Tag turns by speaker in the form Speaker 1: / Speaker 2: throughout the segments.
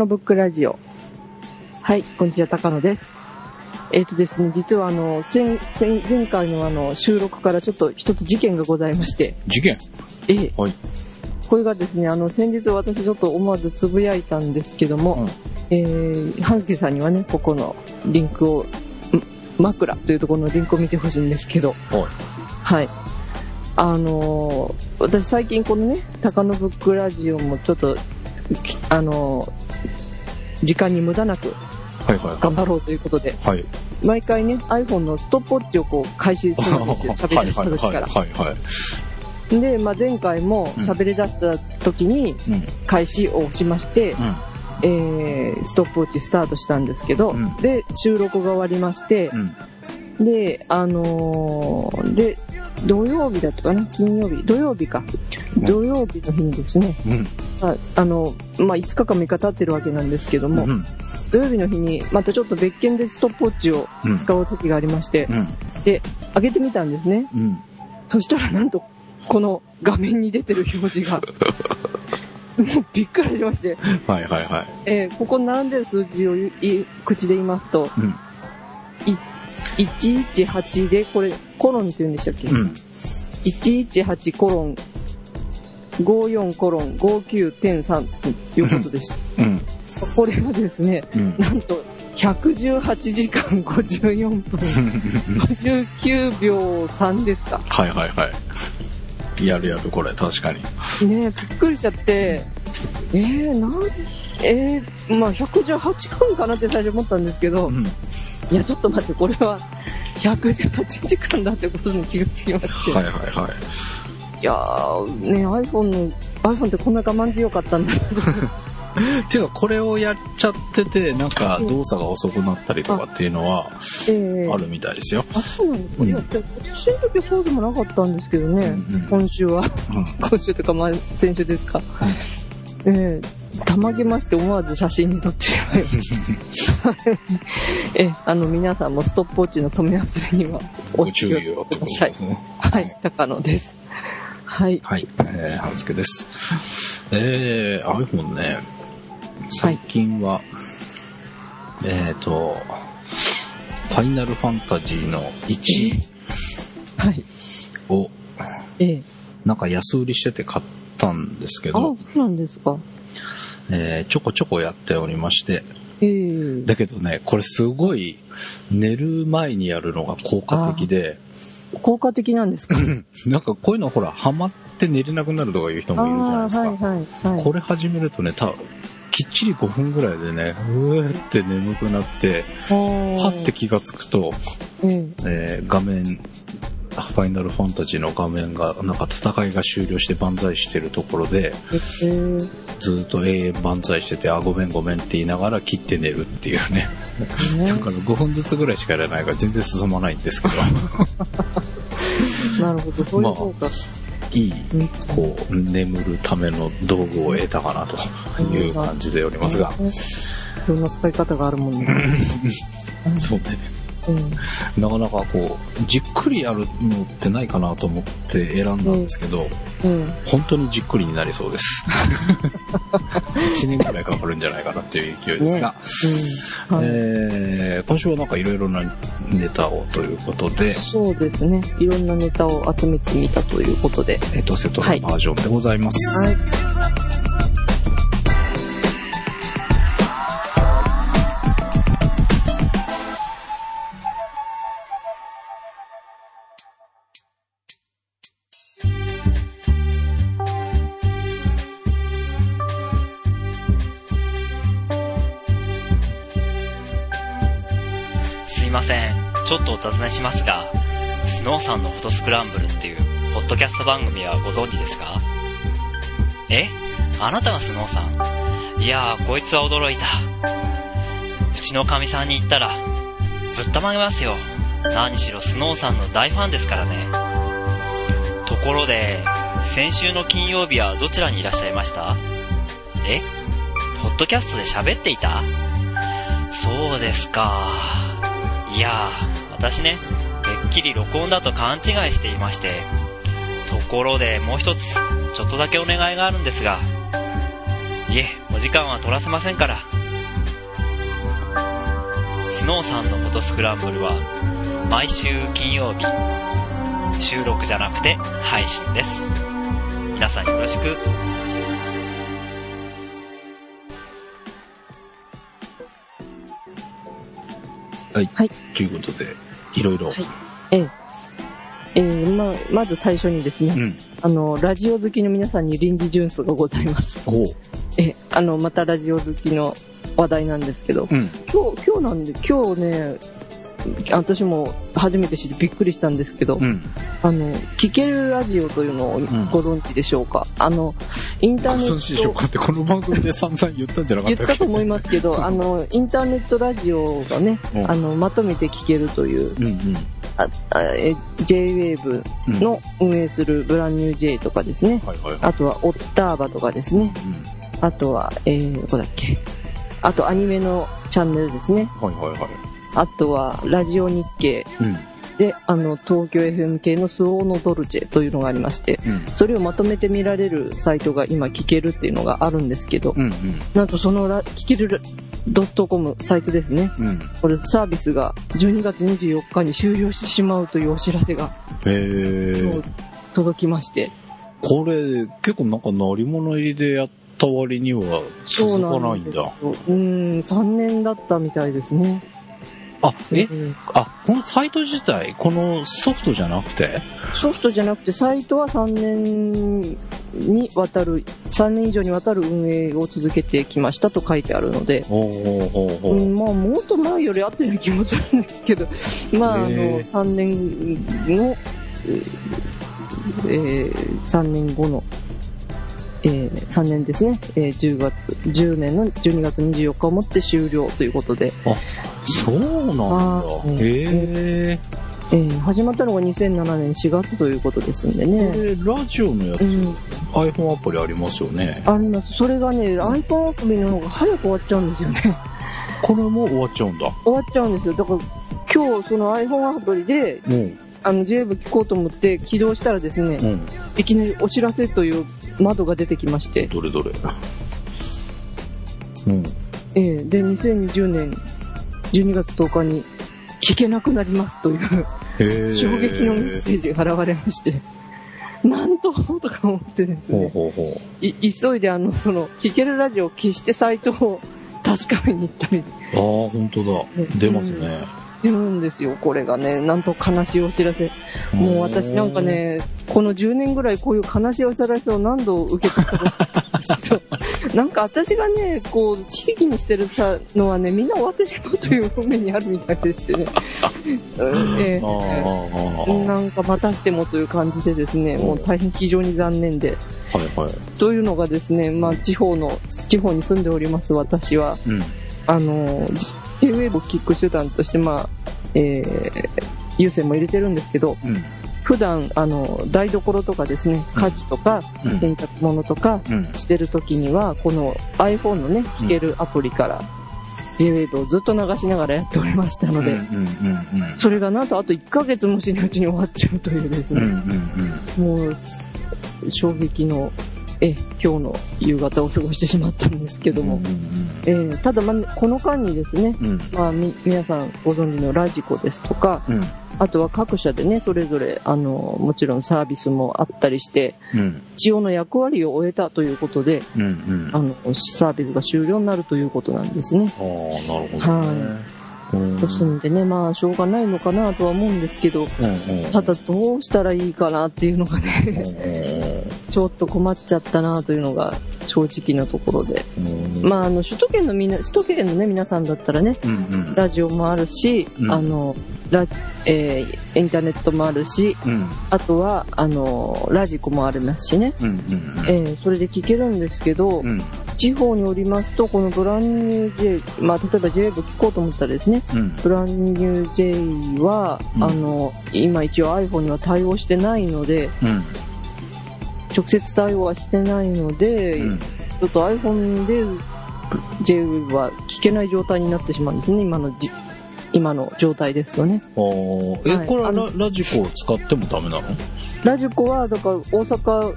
Speaker 1: 高野ブックラジオ。はい、こんにちは、高野です。えっ、とですね、実はあの、前、前、前回のあの、収録からちょっと一つ事件がございまして、
Speaker 2: 事件？
Speaker 1: ええ
Speaker 2: はい。
Speaker 1: これがですね、あの、先日私ちょっと思わずつぶやいたんですけども、
Speaker 2: うん
Speaker 1: えー、半助さんにはね、ここのリンクを、ん枕というところのリンクを見てほしいんですけど、
Speaker 2: はい。
Speaker 1: はい。あのー私最近このね、高野ブックラジオもちょっと、きあのー時間に無駄なく
Speaker 2: はいはい
Speaker 1: 頑張ろうということで、
Speaker 2: はい。
Speaker 1: 毎回ね、iPhone のストップウォッチをこう開始するんですよ、喋り出した時から。
Speaker 2: はいはいはい。
Speaker 1: で、まあ、前回も喋り出した時に
Speaker 2: うん。
Speaker 1: 開始を押しまして、
Speaker 2: うん。
Speaker 1: えー、ストップウォッチスタートしたんですけど、
Speaker 2: うん
Speaker 1: で、収録が終わりまして
Speaker 2: う、ん。
Speaker 1: で、あのーで、土曜日だったかな？金曜日？土曜日か。土曜日の日にですね、
Speaker 2: うん。
Speaker 1: ああの、まあ、5日か6日経ってるわけなんですけども、
Speaker 2: うん。
Speaker 1: 土曜日の日にまたちょっと別件でストップウォッチを
Speaker 2: うん。
Speaker 1: 使う時がありまして、
Speaker 2: うん。
Speaker 1: で、開けてみたんですね。
Speaker 2: うん。
Speaker 1: そしたらなんと、この画面に出てる表示が、もうびっくりしまして、
Speaker 2: はいはいはい。
Speaker 1: えーここに並んでる数字をいい口で言いますと、
Speaker 2: うん。
Speaker 1: 118で、これ、コロンって言うんでしたっけ、
Speaker 2: うん。
Speaker 1: 118コロン、54コロン、59.3ということでした。
Speaker 2: うん。
Speaker 1: これはですね、
Speaker 2: うん。
Speaker 1: なんと、118時間54分、59秒3ですか。
Speaker 2: はいはいはい。やるやる、これ、確かに。
Speaker 1: ねえ、びっくりしちゃって、えー、なん、えー、まあ118分かなって最初思ったんですけど、
Speaker 2: うん。
Speaker 1: いや、ちょっと待って、これは118時間だってことに気がつきまして。
Speaker 2: はいはいはい。
Speaker 1: いやー、ね、iPhone の、iPhone ってこんな我慢強かったんだなと。
Speaker 2: ていうか、これをやっちゃってて、なんか動作が遅くなったりとかっていうのは
Speaker 1: えー
Speaker 2: あるみたいですよ。
Speaker 1: あ、そうなんですか。
Speaker 2: うん
Speaker 1: 今年の時はそうでもなかったんですけどね。
Speaker 2: うんうん
Speaker 1: 今週は。
Speaker 2: うん。
Speaker 1: 今週とか、まあ、先週ですか。ええたまげまして思わず写真に撮ってしまいました。ええあの、皆さんもストップウォッチの止め忘れにはお
Speaker 2: 注意を
Speaker 1: ください。はい、高野です。はい。
Speaker 2: はい。えー、はずけです。えー、iPhone ね、最近は、えっ、と、ファイナルファンタジーの1
Speaker 1: はい。
Speaker 2: を、
Speaker 1: ええ
Speaker 2: なんか安売りしてて買ったんですけ
Speaker 1: あ、
Speaker 2: ど、
Speaker 1: そうなんですか。
Speaker 2: えーちょこちょこやっておりまして、
Speaker 1: ええ
Speaker 2: だけどね、これすごい寝る前にやるのが効果的で、
Speaker 1: 効果的なんですか？
Speaker 2: なんかこういうのほら、ハマって寝れなくなるとかいう人
Speaker 1: あ
Speaker 2: もいるじゃない
Speaker 1: あ
Speaker 2: ですか。
Speaker 1: はいはいはい。
Speaker 2: これ始めるとね、たきっちり5分ぐらいでね、うーって眠くなって、
Speaker 1: は
Speaker 2: パッて気がつくと、
Speaker 1: え
Speaker 2: えー画面、ファイナルファンタジーの画面が、なんか戦いが終了して万歳してるところで、ずーっと永遠万歳してて、あ、ごめんごめんって言いながら切って寝るっていうね。
Speaker 1: ね
Speaker 2: だから5分ずつぐらいしかやらないから全然進まないんですけど、
Speaker 1: なるほど、そういう効果。
Speaker 2: いい、
Speaker 1: うん
Speaker 2: こう、眠るための道具を得たかなという感じでおりますが、
Speaker 1: ねいろんな使い方があるもんね。
Speaker 2: そうね。
Speaker 1: うん
Speaker 2: なかなかこう、じっくりやるのってないかなと思って選んだんですけど、
Speaker 1: うん
Speaker 2: 本当にじっくりになりそうです。1年くらいかかるんじゃないかなっていう勢いですが、
Speaker 1: うんはい
Speaker 2: えー今週はなんかいろいろなネタをということで、
Speaker 1: そうですね。いろんなネタを集めてみたということで。
Speaker 2: エトセトラバージョンでございます。
Speaker 1: はい。
Speaker 3: すちょっとお尋ねしますが、スノーさんのフォトスクランブルっていう、ポッドキャスト番組はご存知ですか？え？あなたがスノーさん？いやー、こいつは驚いた。うちのかみさんに言ったら、ぶったまげますよ。何しろスノーさんの大ファンですからね。ところで、先週の金曜日はどちらにいらっしゃいました？え？ポッドキャストで喋っていた？そうですか。いやー、私ね、てっきり録音だと勘違いしていまして。ところでもう一つ、ちょっとだけお願いがあるんですが。いえ、お時間は取らせませんから。スノーさんのフォトスクランブルは、毎週金曜日、収録じゃなくて配信です。皆さんよろしく。
Speaker 2: はい。
Speaker 1: はい
Speaker 2: ということで、いろいろ。
Speaker 1: はいええ。えーま、まず最初にですね、
Speaker 2: うん。
Speaker 1: あの、ラジオ好きの皆さんに臨時ジュンスがございます。
Speaker 2: おう。
Speaker 1: え、あの、またラジオ好きの話題なんですけど、
Speaker 2: うん。
Speaker 1: 今日、今日なんで、今日ね、私も初めて知ってびっくりしたんですけど、
Speaker 2: うん。
Speaker 1: あの、聞けるラジオというのをご存知でしょうか、あの、インターネ
Speaker 2: ご存知でしょう
Speaker 1: ット、
Speaker 2: か？って、この番組で散々言ったんじゃなかった
Speaker 1: 言ったと思いますけど、あの、インターネットラジオがね、
Speaker 2: うん
Speaker 1: あの、まとめて聞けるという、
Speaker 2: うんうん。
Speaker 1: ああえ JWAVE
Speaker 2: うん。
Speaker 1: の運営するブランニュー J とかですね、
Speaker 2: はいはいはい。
Speaker 1: あとはオッターバとかですね、
Speaker 2: うん。
Speaker 1: あとは、えー、どこだっけ、あとアニメのチャンネルですね、
Speaker 2: はいはいはい。
Speaker 1: あとはラジオ日経
Speaker 2: うん。
Speaker 1: で、あの、東京 FM 系のスオーノドルチェというのがありまして、
Speaker 2: うん。
Speaker 1: それをまとめて見られるサイトが今聞けるっていうのがあるんですけど、
Speaker 2: うんうん。
Speaker 1: なんとそのラ聞けるドットコムサイトですね。
Speaker 2: うん。
Speaker 1: これサービスが12月24日に終了してしまうというお知らせが。届きまして。
Speaker 2: これ、結構なんか鳴り物入りでやった割には続かないんだ。
Speaker 1: うん、3年だったみたいですね。
Speaker 2: あ、え
Speaker 1: うん。
Speaker 2: あ、このサイト自体、このソフトじゃなくて？
Speaker 1: ソフトじゃなくて、サイトは3年にわたる、3年以上にわたる運営を続けてきましたと書いてあるので、
Speaker 2: おーおーおー
Speaker 1: う。ん、まあ、もっと前より合ってる気もするんですけど、まあ、あの、
Speaker 2: へえ
Speaker 1: 3年の、えー、3年後の、えー、3年ですね、えー、10月、10年の12月24日をもって終了ということで、
Speaker 2: そうなんだ
Speaker 1: あ。ー
Speaker 2: へえ。
Speaker 1: えー、始まったのが2007年4月ということですんで
Speaker 2: こ
Speaker 1: ね。
Speaker 2: れ、ラジオのやつ、
Speaker 1: うん、
Speaker 2: iPhone アプリありますよね。
Speaker 1: あります。それがね、iPhone アプリの方が早く終わっちゃうんですよね。
Speaker 2: これも終わっちゃうんだ。
Speaker 1: 終わっちゃうんですよ。だから、今日その iPhone アプリで、
Speaker 2: も
Speaker 1: あの、JWAVE 聞こうと思って起動したらですね、
Speaker 2: う、うん。
Speaker 1: いきなりお知らせという窓が出てきまして、
Speaker 2: どれどれ。うん。
Speaker 1: ええで、2020年12月10日に聞けなくなりますという。衝撃のメッセージが現れまして、なんととか思ってです
Speaker 2: ほう
Speaker 1: ね、
Speaker 2: ほうほ
Speaker 1: い急いであの、その、聞けるラジオを消してサイトを確かめに行ったり
Speaker 2: う。ああ、本当だ。出ますね。
Speaker 1: るんですよ、これがね。なんと悲しいお知らせ。もう私なんかね、この10年ぐらいこういう悲しいお知らせを何度受け取ったか なんか私がね、こう、地域にしてるさのはね、みんな終わってしまうという方面にあるみたいでしてね。うんええ
Speaker 2: ああ、ああ、あ
Speaker 1: なんかまたしてもという感じでですね、もう大変非常に残念で。
Speaker 2: あ。はいはい。
Speaker 1: というのがですね、まあ地方の、地方に住んでおります私は、
Speaker 2: うん。
Speaker 1: あの、J-Wave をキック手段として、まあ、えー、有線も入れてるんですけど、
Speaker 2: うん。
Speaker 1: 普段、あの、台所とかですね、家事とか、
Speaker 2: うん
Speaker 1: 洗濯物とか
Speaker 2: うん。
Speaker 1: してる時には、この iPhone のね、聞けるアプリから、J-Wave をずっと流しながらやっておりましたので、
Speaker 2: うんうんうんうん。
Speaker 1: それがなんとあと1ヶ月もしないうちに終わっちゃうというです
Speaker 2: うんう
Speaker 1: ね、
Speaker 2: ん
Speaker 1: もう、衝撃の、え、今日の夕方を過ごしてしまったんですけ
Speaker 2: うん。
Speaker 1: ども、
Speaker 2: うん
Speaker 1: えーただ、まあ、この間にですね、
Speaker 2: うんうん。
Speaker 1: まあ、み、皆さんご存知のラジコですとか、
Speaker 2: うん。
Speaker 1: あとは各社でね、それぞれ、あの、もちろんサービスもあったりして、
Speaker 2: うん。
Speaker 1: 一応の役割を終えたということで、
Speaker 2: うんうん。
Speaker 1: あの、サービスが終了になるということなんですね。
Speaker 2: ああ、なるほどね。うん
Speaker 1: ですんでね、まあ、しょうがないのかなとは思うんですけど。ただどうしたらいいかなっていうのが
Speaker 2: うん
Speaker 1: ね、ちょっと困っちゃったなというのが正直なところで。
Speaker 2: うん。
Speaker 1: まあ、あの、首都圏のみな、首都圏のね、皆さんだったらね、
Speaker 2: うんうん。
Speaker 1: ラジオもあるし、
Speaker 2: うん
Speaker 1: あの、ラえーインターネットもあるし、
Speaker 2: うん。
Speaker 1: あとは、あの、ラジコもありますしね。
Speaker 2: うんうん
Speaker 1: えーそれで聞けるんですけど、
Speaker 2: うん。
Speaker 1: 地方におりますと、このブランニュー J、まあ、例えば J 部聞こうと思ったらですね、
Speaker 2: うん。
Speaker 1: ブランニュー J は、
Speaker 2: うん
Speaker 1: あの、今一応 iPhone には対応してないので、
Speaker 2: うん。
Speaker 1: 直接対応はしてないので、
Speaker 2: うん。
Speaker 1: ちょっと iPhone で J は聞けない状態になってしまうんですね、今のじ、今の状態ですとね。
Speaker 2: あーえ、
Speaker 1: はい
Speaker 2: これララジコを使ってもダメなの？
Speaker 1: ラジコは、だから大阪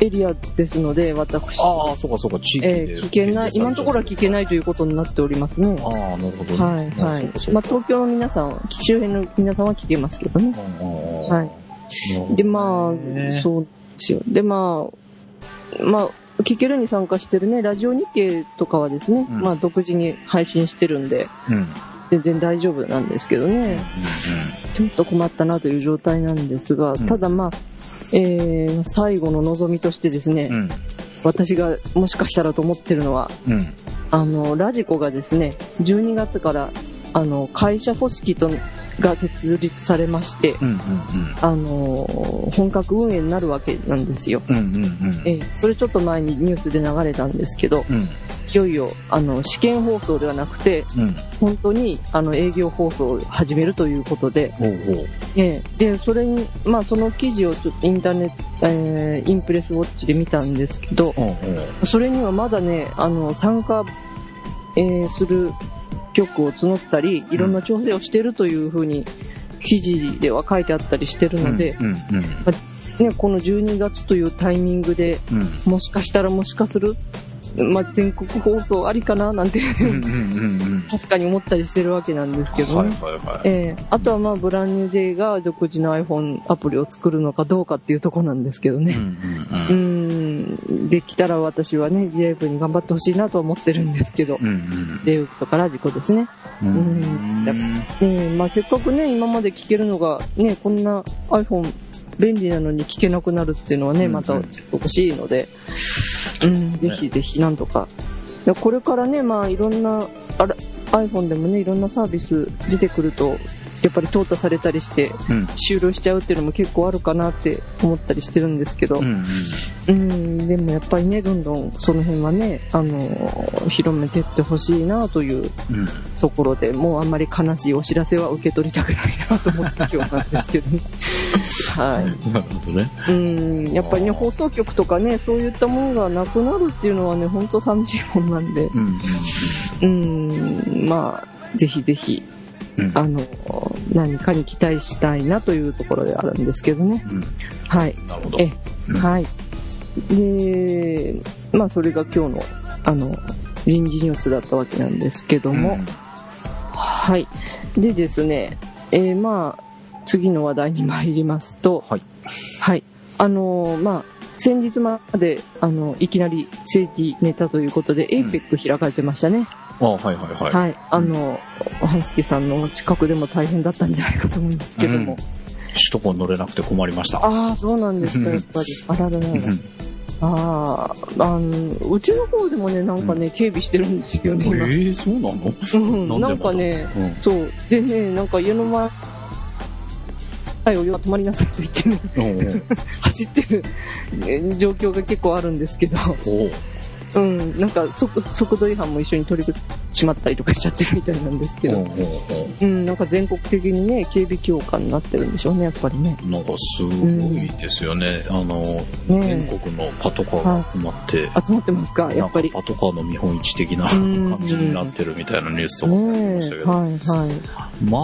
Speaker 1: エリアですので、私。
Speaker 2: ああ、そうかそうか、地域
Speaker 1: え
Speaker 2: で。
Speaker 1: ー聞けない、今のところは聞けないということになっておりますね。
Speaker 2: ああ、なるほどね。
Speaker 1: はい、はいまあ、
Speaker 2: か
Speaker 1: 東京の皆さんは、周辺の皆さんは聞けますけどね。
Speaker 2: は
Speaker 1: はい。で、まあ、そうですよ。で、まあ、まあ、聞けるに参加してるね、ラジオ日経とかはですね、
Speaker 2: うん
Speaker 1: まあ、独自に配信してるんで、
Speaker 2: うん。うん。
Speaker 1: 全然大丈夫なんですけどね、ちょっと困ったなという状態なんですが、
Speaker 2: ん
Speaker 1: ただまあ、えー、最後の望みとしてですね、
Speaker 2: うん。
Speaker 1: 私がもしかしたらと思ってるのは、
Speaker 2: うん。うん。
Speaker 1: あの、ラジコがですね、12月から、あの、会社組織と、が設立されまして、
Speaker 2: うん。うん。
Speaker 1: あの、本格運営になるわけなんですよ。
Speaker 2: うん。うん。うん。
Speaker 1: ええ、それちょっと前にニュースで流れたんですけど、
Speaker 2: うん。
Speaker 1: いよいよ、あの、試験放送ではなくて、
Speaker 2: うん。
Speaker 1: 本当に、あの、営業放送を始めるということで、
Speaker 2: ほうほう。
Speaker 1: ええ、で、それに、まあ、その記事をちょっとインターネット、えーインプレスウォッチで見たんですけど。それにはまだね、あの、参加、えーする曲を募ったり、いろんな調整をしてるというふうに、記事では書いてあったりしてるので、
Speaker 2: うん。うん。
Speaker 1: ね、この12月というタイミングで、
Speaker 2: うん。
Speaker 1: もしかしたらもしかする、まあ、全国放送ありかななんて、
Speaker 2: うん。うん。うん。
Speaker 1: かに思ったりしてるわけなんですけど
Speaker 2: はい
Speaker 1: ね。
Speaker 2: はいはい。
Speaker 1: ええあとはまあ、ブランニュー J が独自の iPhone アプリを作るのかどうかっていうところなんですけど
Speaker 2: うん。う
Speaker 1: ね。うー
Speaker 2: ん。
Speaker 1: ん、できたら私はね、JF に頑張ってほしいなと思ってるんですけど、
Speaker 2: うん。うん。
Speaker 1: JF とかラジコですね。
Speaker 2: うん。
Speaker 1: うんええまあ、せっかくね、今まで聞けるのが、ね、こんな iPhone 便利なのに聞けなくなるっていうのはね、
Speaker 2: うん。
Speaker 1: また欲しいので、うん、ぜひぜひなんとか。これからね、まあいろんな、あら iPhone でもね、いろんなサービス出てくると、やっぱり淘汰されたりして
Speaker 2: うん。
Speaker 1: 終了しちゃうっていうのも結構あるかなって思ったりしてるんですけど、
Speaker 2: うん。
Speaker 1: うん、でもやっぱりね、どんどんその辺はね、あの、広めてってほしいなという
Speaker 2: うん。
Speaker 1: ところで、もうあんまり悲しいお知らせは受け取りたくないなと思って今日なんですけどね。はい。
Speaker 2: なるほどね。
Speaker 1: うん、やっぱりね、放送局とかね、そういったものがなくなるっていうのはね、本当寂しいもんなんで、
Speaker 2: うん。
Speaker 1: うん、まあ、ぜひぜひ、
Speaker 2: うん。
Speaker 1: あの、何かに期待したいなというところであるんですけどね。
Speaker 2: うん。
Speaker 1: はい。
Speaker 2: なるほど。
Speaker 1: え
Speaker 2: うん
Speaker 1: はい。で、まあ、それが今日の、あの、臨時ニュースだったわけなんですけども、はい。でですね、えーまあ、次の話題に参りますと、
Speaker 2: はい。
Speaker 1: はい。あのーまあ、先日まで、あの、いきなり政治ネタということで、
Speaker 2: ん
Speaker 1: APEC 開かれてましたね。
Speaker 2: あはいはいはい。
Speaker 1: はい。あの、半助さんの近くでも大変だったんじゃないかと思うんですけども。
Speaker 2: 首都高乗れなくて困りました。
Speaker 1: ああ、そうなんですか、やっぱり。あらららら。ああ、あの、うちの方でもね、なんかね、警備してるんですよね、今。
Speaker 2: ええ、そうなの？
Speaker 1: うん、なんかね、
Speaker 2: うん。
Speaker 1: そう。でね、なんか家の前、はい、お湯は止まりなさいと言ってね、
Speaker 2: うん。
Speaker 1: 走ってるえ状況が結構あるんですけど、
Speaker 2: おう。
Speaker 1: うん、なんか速速度違反も一緒に取りしまったりとかしちゃってるみたいなんですけど、
Speaker 2: おう
Speaker 1: ん、なんか全国的にね、警備強化になってるんでしょうね、やっぱりね。
Speaker 2: なんかすごいですよね。あの、全
Speaker 1: ね
Speaker 2: 国のパトカーが集まって、
Speaker 1: 集まってますか、やっぱり。
Speaker 2: パトカーの見本市的な
Speaker 1: うん
Speaker 2: 感じになってるみたいなニュースとかもありましたけど。
Speaker 1: ねはい、はい。
Speaker 2: ま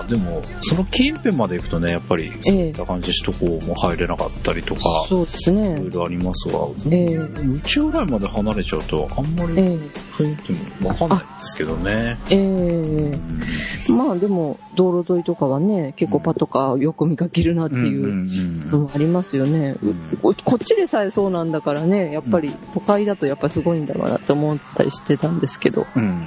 Speaker 2: あ、でも、その近辺まで行くとね、やっぱりそういった感じ首都高も入れなかったりとか、
Speaker 1: そうですね
Speaker 2: いろい。ろありますが、
Speaker 1: ええ
Speaker 2: 宇宙ぐらいまで離れちゃうと、あんまり
Speaker 1: ええ
Speaker 2: 雰囲気もわかんないですけどね。
Speaker 1: え
Speaker 2: うん
Speaker 1: えまあでも、道路沿いとかはね、結構パトカーをよく見かけるなっていう
Speaker 2: うん
Speaker 1: のもありますよね。ここっちでさえそうなんだからね、やっぱり都会だとやっぱすごいんだろうなって思ったりしてたんですけど。
Speaker 2: うん。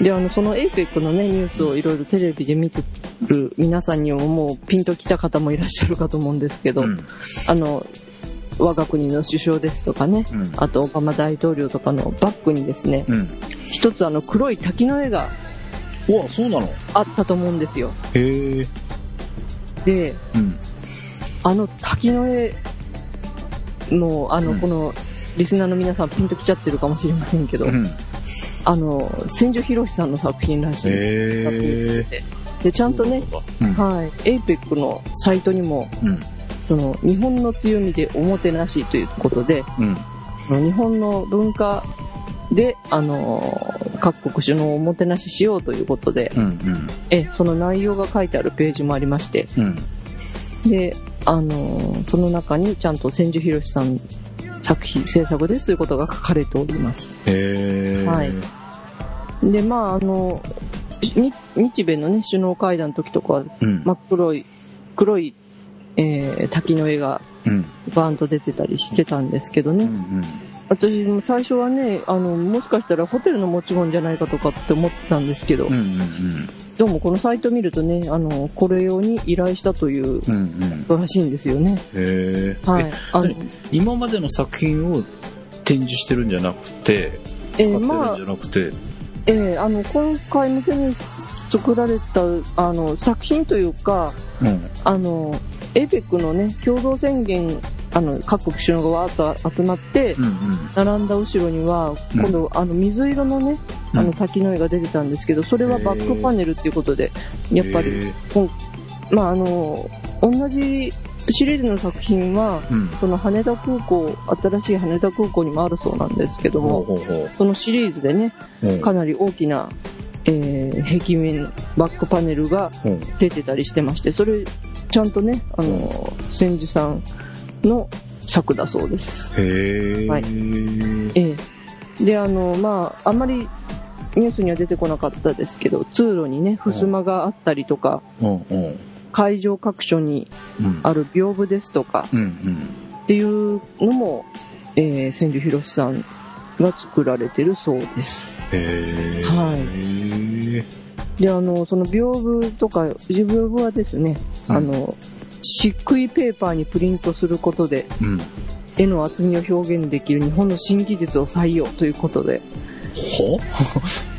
Speaker 1: で、あの、その APEC のね、ニュースをいろいろテレビで見てる皆さんにももうピンときた方もいらっしゃるかと思うんですけど、
Speaker 2: うん。
Speaker 1: あの、我が国の首相ですとかね、
Speaker 2: うん。
Speaker 1: あとオバマ大統領とかのバックにですね、
Speaker 2: うん。
Speaker 1: 一つあの黒い滝の絵が
Speaker 2: うわ、そうなの？
Speaker 1: あったと思うんですよ。
Speaker 2: へえ。
Speaker 1: で、
Speaker 2: うん。
Speaker 1: あの滝の絵の、あの、
Speaker 2: うん
Speaker 1: この、リスナーの皆さんピンときちゃってるかもしれませんけど、
Speaker 2: うん。
Speaker 1: あの、千住博さんの作品らしいんです。
Speaker 2: へえ。
Speaker 1: で、ちゃんとね、
Speaker 2: うん。
Speaker 1: はい、APEC のサイトにも、
Speaker 2: うん。
Speaker 1: その、日本の強みでおもてなしということで、
Speaker 2: うん。
Speaker 1: 日本の文化で、あの、各国首脳をおもてなししようということで、
Speaker 2: うん。うん。
Speaker 1: え、その内容が書いてあるページもありまして、
Speaker 2: うん。
Speaker 1: で、あの、その中にちゃんと千住博さん作品制作ですということが書かれております。はいで、まあ、あの、に日米のね、首脳会談の時とかは、
Speaker 2: うん。
Speaker 1: 真っ黒い、黒い、えー滝の絵が
Speaker 2: うん。
Speaker 1: バーンと出てたりしてたんですけどね。
Speaker 2: うん。
Speaker 1: 私も最初はね、あの、もしかしたらホテルの持ち物じゃないかとかって思ってたんですけど、
Speaker 2: うん。うん。
Speaker 1: どうもこのサイト見るとね、あの、これ用に依頼したというらしいんですよね。
Speaker 2: へえ。
Speaker 1: はい
Speaker 2: え。
Speaker 1: あの、
Speaker 2: 今までの作品を展示してるんじゃなくて、
Speaker 1: えー
Speaker 2: 使ってるん
Speaker 1: まあ
Speaker 2: じゃなくて、
Speaker 1: えーあの、今回向けに作られた、あの、作品というか、
Speaker 2: うん。
Speaker 1: あの、APEC のね、共同宣言、あの、各国首脳がわーっと集まって。並んだ後ろには、
Speaker 2: うん
Speaker 1: 今度、あの、水色のね、あの、滝の絵が出てたんですけど、それはバックパネルっていうことで、やっぱり、
Speaker 2: へ
Speaker 1: まあ、あの、同じシリーズの作品は、
Speaker 2: ーうん。
Speaker 1: その羽田空港、新しい羽田空港にもあるそうなんですけど
Speaker 2: ほう
Speaker 1: も、
Speaker 2: ほうほ
Speaker 1: そのシリーズでね、
Speaker 2: う。
Speaker 1: かなり大きな、えー、壁面、バックパネルが出てたりしてまして、それ、ちゃんとね、あの、千住さんの作だそうです。
Speaker 2: へえ。
Speaker 1: はいええで、あの、まあ、あんまりニュースには出てこなかったですけど、通路にね、襖があったりとか、
Speaker 2: うん。うん。
Speaker 1: 会場各所に
Speaker 2: うん。
Speaker 1: ある屏風ですとか
Speaker 2: うん。うん。
Speaker 1: っていうのも、えー、千住博さんが作られてるそうです。
Speaker 2: へえ。
Speaker 1: はいで、あの、その屏風とか、屏風はですね、
Speaker 2: うん
Speaker 1: あの、漆喰ペーパーにプリントすることで、
Speaker 2: うん。
Speaker 1: 絵の厚みを表現できる日本の新技術を採用ということで、
Speaker 2: ほ？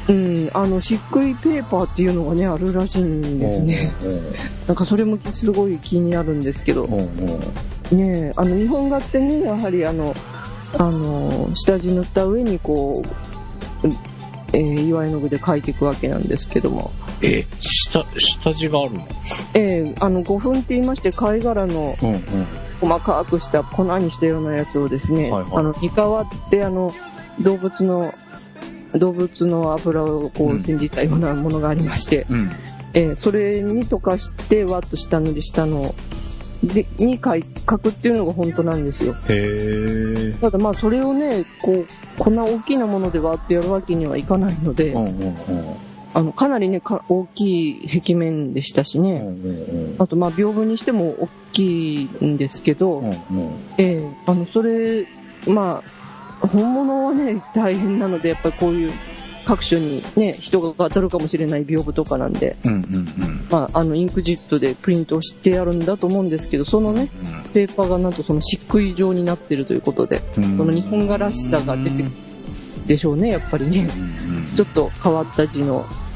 Speaker 1: うん、あの、漆喰ペーパーっていうのがね、あるらしいんですね。なんかそれもすごい気になるんですけど。ねえあの、日本画ってね、やはりあの、あの、下地塗った上にこう、うんえー岩絵の具で描いていくわけなんですけども、
Speaker 2: え、下、下地があるの？
Speaker 1: えーあの、5分って言いまして、貝殻の
Speaker 2: うんうん。
Speaker 1: 細かくした粉にしたようなやつをですね、
Speaker 2: はいはい
Speaker 1: あの、煮皮ってあの、動物の、動物の油をこ
Speaker 2: うん
Speaker 1: う煎じたようなものがありまして、
Speaker 2: うん。
Speaker 1: えーそれに溶かして、わっと下塗りしたので、に描い描くっていうのが本当なんですよ。
Speaker 2: へえ。
Speaker 1: ただまあそれをね、こう、こんな大きなもので割ってやるわけにはいかないので、
Speaker 2: うんうんうん。
Speaker 1: あの、かなりね、か大きい壁面でしたし
Speaker 2: うんう
Speaker 1: ね。
Speaker 2: ん
Speaker 1: あとまあ屏風にしても大きいんですけど、
Speaker 2: うん。うん
Speaker 1: ええあの、それ、まあ、本物はね、大変なので、やっぱりこういう各所にね、人が当たるかもしれない屏風とかなんで、
Speaker 2: うん。うんうん
Speaker 1: まあ、あの、インクジェットでプリントをしてやるんだと思うんですけど、そのね、ペーパーがなんとその漆喰状になってるということで、
Speaker 2: うん。
Speaker 1: その日本画らしさが出てくるでしょうね、やっぱりね。ちょっと変わった字の
Speaker 2: うん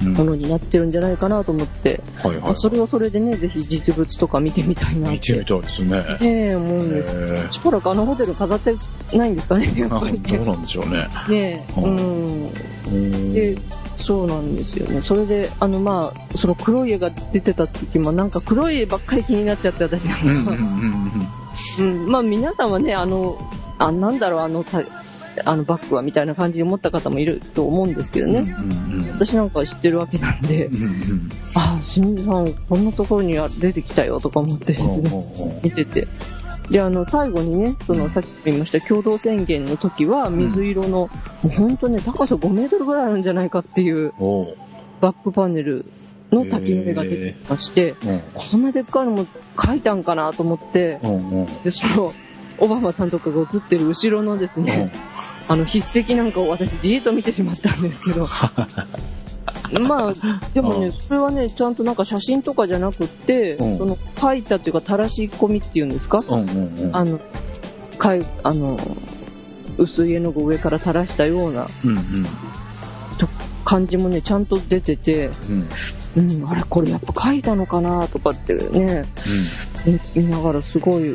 Speaker 1: ものになってるんじゃないかなと思って、
Speaker 2: はいはい。
Speaker 1: それはそれでね、ぜひ実物とか見てみたいなっ
Speaker 2: 見てみ、たいですね。
Speaker 1: ねえ、思うんです。しばらくあのホテル飾ってないんですかね、やっぱりね。
Speaker 2: どうなんでしょうね。
Speaker 1: ねえ、
Speaker 2: うん
Speaker 1: うん。で、そうなんですよね。それで、あの、まあ、その黒い絵が出てた時も、なんか黒い絵ばっかり気になっちゃって、私なんか。
Speaker 2: うん、
Speaker 1: まあ皆さんはね、あの、あ、なんだろう、あの、たあのバッグはみたいな感じで思った方もいると思うんですけど
Speaker 2: うん。
Speaker 1: ね。
Speaker 2: うんうん。
Speaker 1: 私なんかは知ってるわけなんで、
Speaker 2: うんうん
Speaker 1: あ、しんさん、こんなところには出てきたよとか思ってです
Speaker 2: うん
Speaker 1: ね、見てて。で、あの、最後にね、その、さっきも言いました、共同宣言の時は、水色の、もう本当ね、高さ5メートルぐらいあるんじゃないかっていうバックパネルの滝の絵が出てきまして、
Speaker 2: うん。
Speaker 1: こんなでっかいのも描いたんかなと思って、
Speaker 2: うんうん。
Speaker 1: で、その、オバマさんとかが写ってる後ろのですね、あの、筆跡なんかを私じーっと見てしまったんですけど。まあ、でもね、それはね、ちゃんとなんか写真とかじゃなくって、
Speaker 2: うん。
Speaker 1: その、書いたっていうか、垂らし込みっていうんですか？
Speaker 2: うんうんうん。
Speaker 1: あの、かい、あの、薄い絵の具を上から垂らしたような
Speaker 2: うんうん。
Speaker 1: 感じもね、ちゃんと出てて、
Speaker 2: うん。
Speaker 1: うん、あれ、これやっぱ書いたのかなとかってね、見見ながらすごい、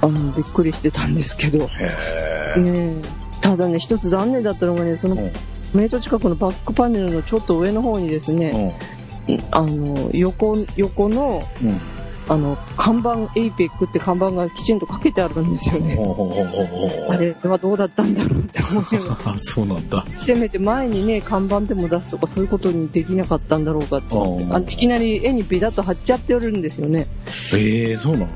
Speaker 1: あの、びっくりしてたんですけど、ねえ。ただね、一つ残念だったのがね、その
Speaker 2: うん。
Speaker 1: メイト近くのバックパネルのちょっと上の方にですね、あの、横、横の、
Speaker 2: うん。
Speaker 1: あの、看板、 APEC って看板がきちんとかけてあるんですよね。あれはどうだったんだろうって思い
Speaker 2: そうなんだ。
Speaker 1: せめて前にね、看板でも出すとかそういうことにできなかったんだろうかって。
Speaker 2: うん
Speaker 1: あのいきなり絵にビタッと貼っちゃってるんですよね。
Speaker 2: ええそうなの？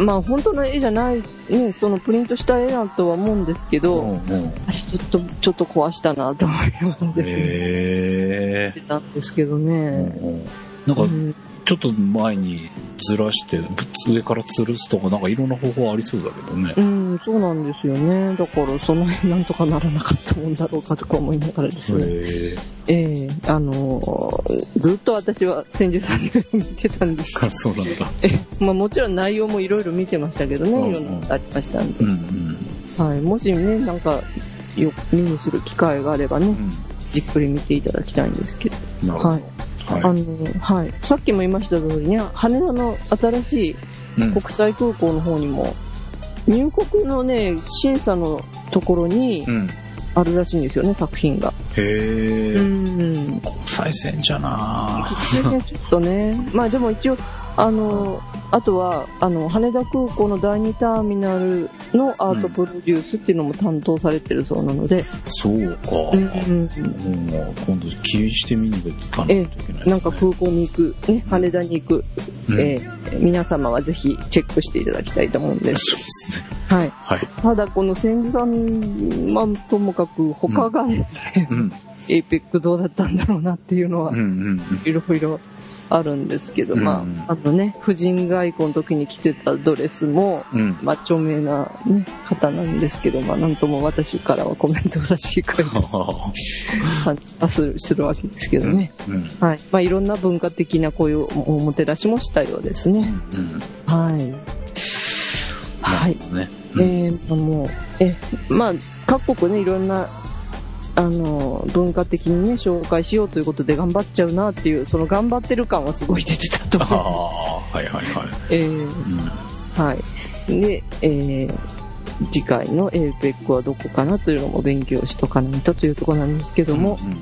Speaker 1: まあ本当の絵じゃない、ね、そのプリントした絵だとは思うんですけど、
Speaker 2: うんうん。
Speaker 1: あれちょっと、ちょっと壊したなと思いながらですね。
Speaker 2: え
Speaker 1: 言ってたんですけど
Speaker 2: え
Speaker 1: ね。
Speaker 2: なんか
Speaker 1: う、ん
Speaker 2: ちょっと前にずらして、上から吊るすとか、なんかいろんな方法ありそうだけどね。
Speaker 1: うん、そうなんですよね。だから、その辺なんとかならなかったもんだろうかとか思いながらですね。
Speaker 2: へ
Speaker 1: ええあのーずっと私は千住さんで見てたんです
Speaker 2: え。そうなんだ。
Speaker 1: えまあもちろん内容もいろいろ見てましたけどね、
Speaker 2: うんうん
Speaker 1: いろんなことありましたんで
Speaker 2: う。んうん。
Speaker 1: はい。もしね、なんか、よ、目にする機会があればね、
Speaker 2: う
Speaker 1: じっくり見ていただきたいんですけど。
Speaker 2: ん。なるほど。
Speaker 1: はい。あ
Speaker 2: は
Speaker 1: の、はい。さっきも言いました通りね、羽田の新しい
Speaker 2: い。うん
Speaker 1: 国際空港の方にも、入国のね、審査のところに
Speaker 2: うん。
Speaker 1: あるらしいんですよね、作品が。
Speaker 2: へえ。
Speaker 1: ん。
Speaker 2: 国際線じゃな
Speaker 1: それね、ちょっとね。まあでも一応、あの、あとは、あの、羽田空港の第2ターミナルのアートプロデュースっていうのも担当されてるそうなので、
Speaker 2: そうか。
Speaker 1: うんうん
Speaker 2: うん今度気にして見に行かないといけないね。
Speaker 1: なんか空港に行く、ね、羽田に行く、
Speaker 2: うん
Speaker 1: えー皆様はぜひチェックしていただきたいと思うんです。
Speaker 2: そうですね。
Speaker 1: はい。
Speaker 2: はい。
Speaker 1: ただこの千住さん、まあ、ともかく他がですね、
Speaker 2: うん。
Speaker 1: APEC どうだったんだろうなっていうのは
Speaker 2: うんうん
Speaker 1: いろいろあるんですけど、
Speaker 2: うん
Speaker 1: まあ、あのね、夫人外交の時に着てたドレスも、
Speaker 2: うん。うん。
Speaker 1: まあ、著名な、ね、方なんですけど、まあ、なんとも私からはコメントを差し控え するするわけですけどね。
Speaker 2: うん。
Speaker 1: はい。まあ、いろんな文化的なこういうおもてなしもしたようですね。
Speaker 2: うん。
Speaker 1: はい。はい。
Speaker 2: ね。
Speaker 1: えー、もう、え、まあ、各国ね、いろんな、あの、文化的にね、紹介しようということで頑張っちゃうなっていう、その頑張ってる感はすごい出てたと
Speaker 2: ああ
Speaker 1: 思う。
Speaker 2: はいはいはい。
Speaker 1: えー、
Speaker 2: うん。
Speaker 1: はい。で、えー、次回の APEC はどこかなというのも勉強しとかないとというところなんですけども、
Speaker 2: うん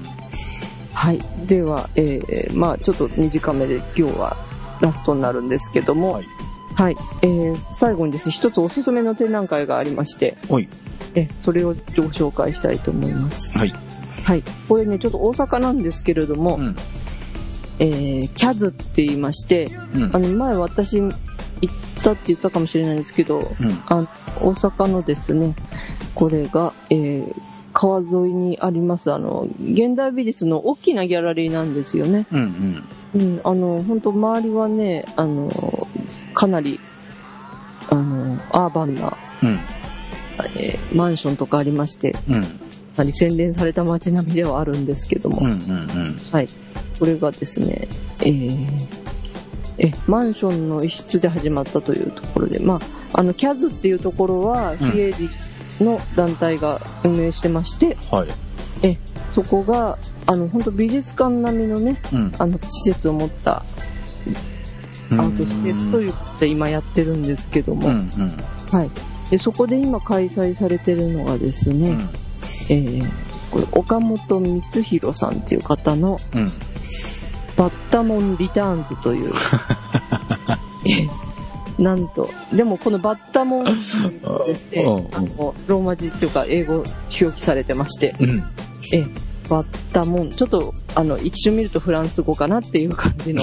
Speaker 1: はい。では、えー、まあちょっと短めで今日はラストになるんですけども、
Speaker 2: はい。
Speaker 1: はい。えー、最後にですね、一つおすすめの展覧会がありまして、
Speaker 2: おい。
Speaker 1: え、それをご紹介したいと思います。
Speaker 2: はい。
Speaker 1: はい。これね、ちょっと大阪なんですけれども、
Speaker 2: うん。
Speaker 1: えー、キャズって言いまして、
Speaker 2: うん
Speaker 1: あ。の、前私行ったって言ったかもしれないんですけど、
Speaker 2: うん。
Speaker 1: あ大阪のですね、これが、えー、川沿いにあります、あの、現代美術の大きなギャラリーなんですよね。
Speaker 2: うんうん。
Speaker 1: うん、あの、本当周りはね、あの、かなり、あの、アーバンな、
Speaker 2: うん。
Speaker 1: えーマンションとかありまして、
Speaker 2: うん。
Speaker 1: かなり洗練された街並みではあるんですけども、
Speaker 2: うんうんうん。
Speaker 1: はい。これがですね、えーえ、マンションの一室で始まったというところで、まあ、あの、キャズっていうところは、
Speaker 2: うん
Speaker 1: 非営利の団体が運営してまして、
Speaker 2: はい。
Speaker 1: そこが、あの、本当美術館並みのね、
Speaker 2: うん。
Speaker 1: あの、施設を持ったアートスペースということで今やってるんですけども、
Speaker 2: うんうん。
Speaker 1: はい。で、そこで今開催されてるのがですね、
Speaker 2: うん。
Speaker 1: えーこれ、岡本光弘さんっていう方の、
Speaker 2: うん。
Speaker 1: バッタモンリターンズという、え なんと、でもこのバッタモンですね、
Speaker 2: うん
Speaker 1: あのローマ字っていうか英語表記されてまして、
Speaker 2: うん。
Speaker 1: えバッタモン、ちょっとあの一瞬見るとフランス語かなっていう感じの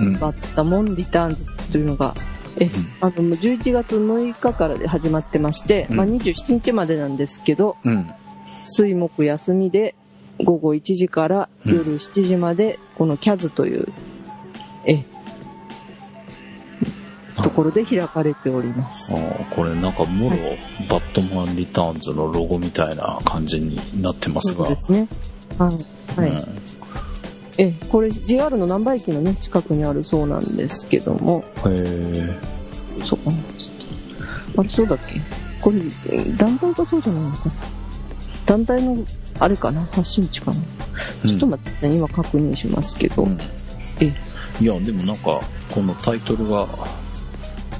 Speaker 2: うん。
Speaker 1: バッタモンリターンズというのが、え、あの、11月6日からで始まってまして、
Speaker 2: うん
Speaker 1: まあ27日までなんですけど、
Speaker 2: うん。
Speaker 1: 水木休みで午後1時から夜7時まで、このキャズという、え、ところで開かれております。
Speaker 2: ああ、これなんかもろ、バットマンリターンズのロゴみたいな感じになってますが。
Speaker 1: そうですね。はい。はい。
Speaker 2: うん
Speaker 1: え、これ JR の難波駅のね、近くにあるそうなんですけども、
Speaker 2: へえ。
Speaker 1: そうかな。あれ、そうだっけ？これ、え団体がそうじゃないのかな？団体の、あれかな？発信地かな、
Speaker 2: うん
Speaker 1: ちょっと待ってね、今確認しますけど。
Speaker 2: うん
Speaker 1: え
Speaker 2: いや、でもなんか、このタイトルが、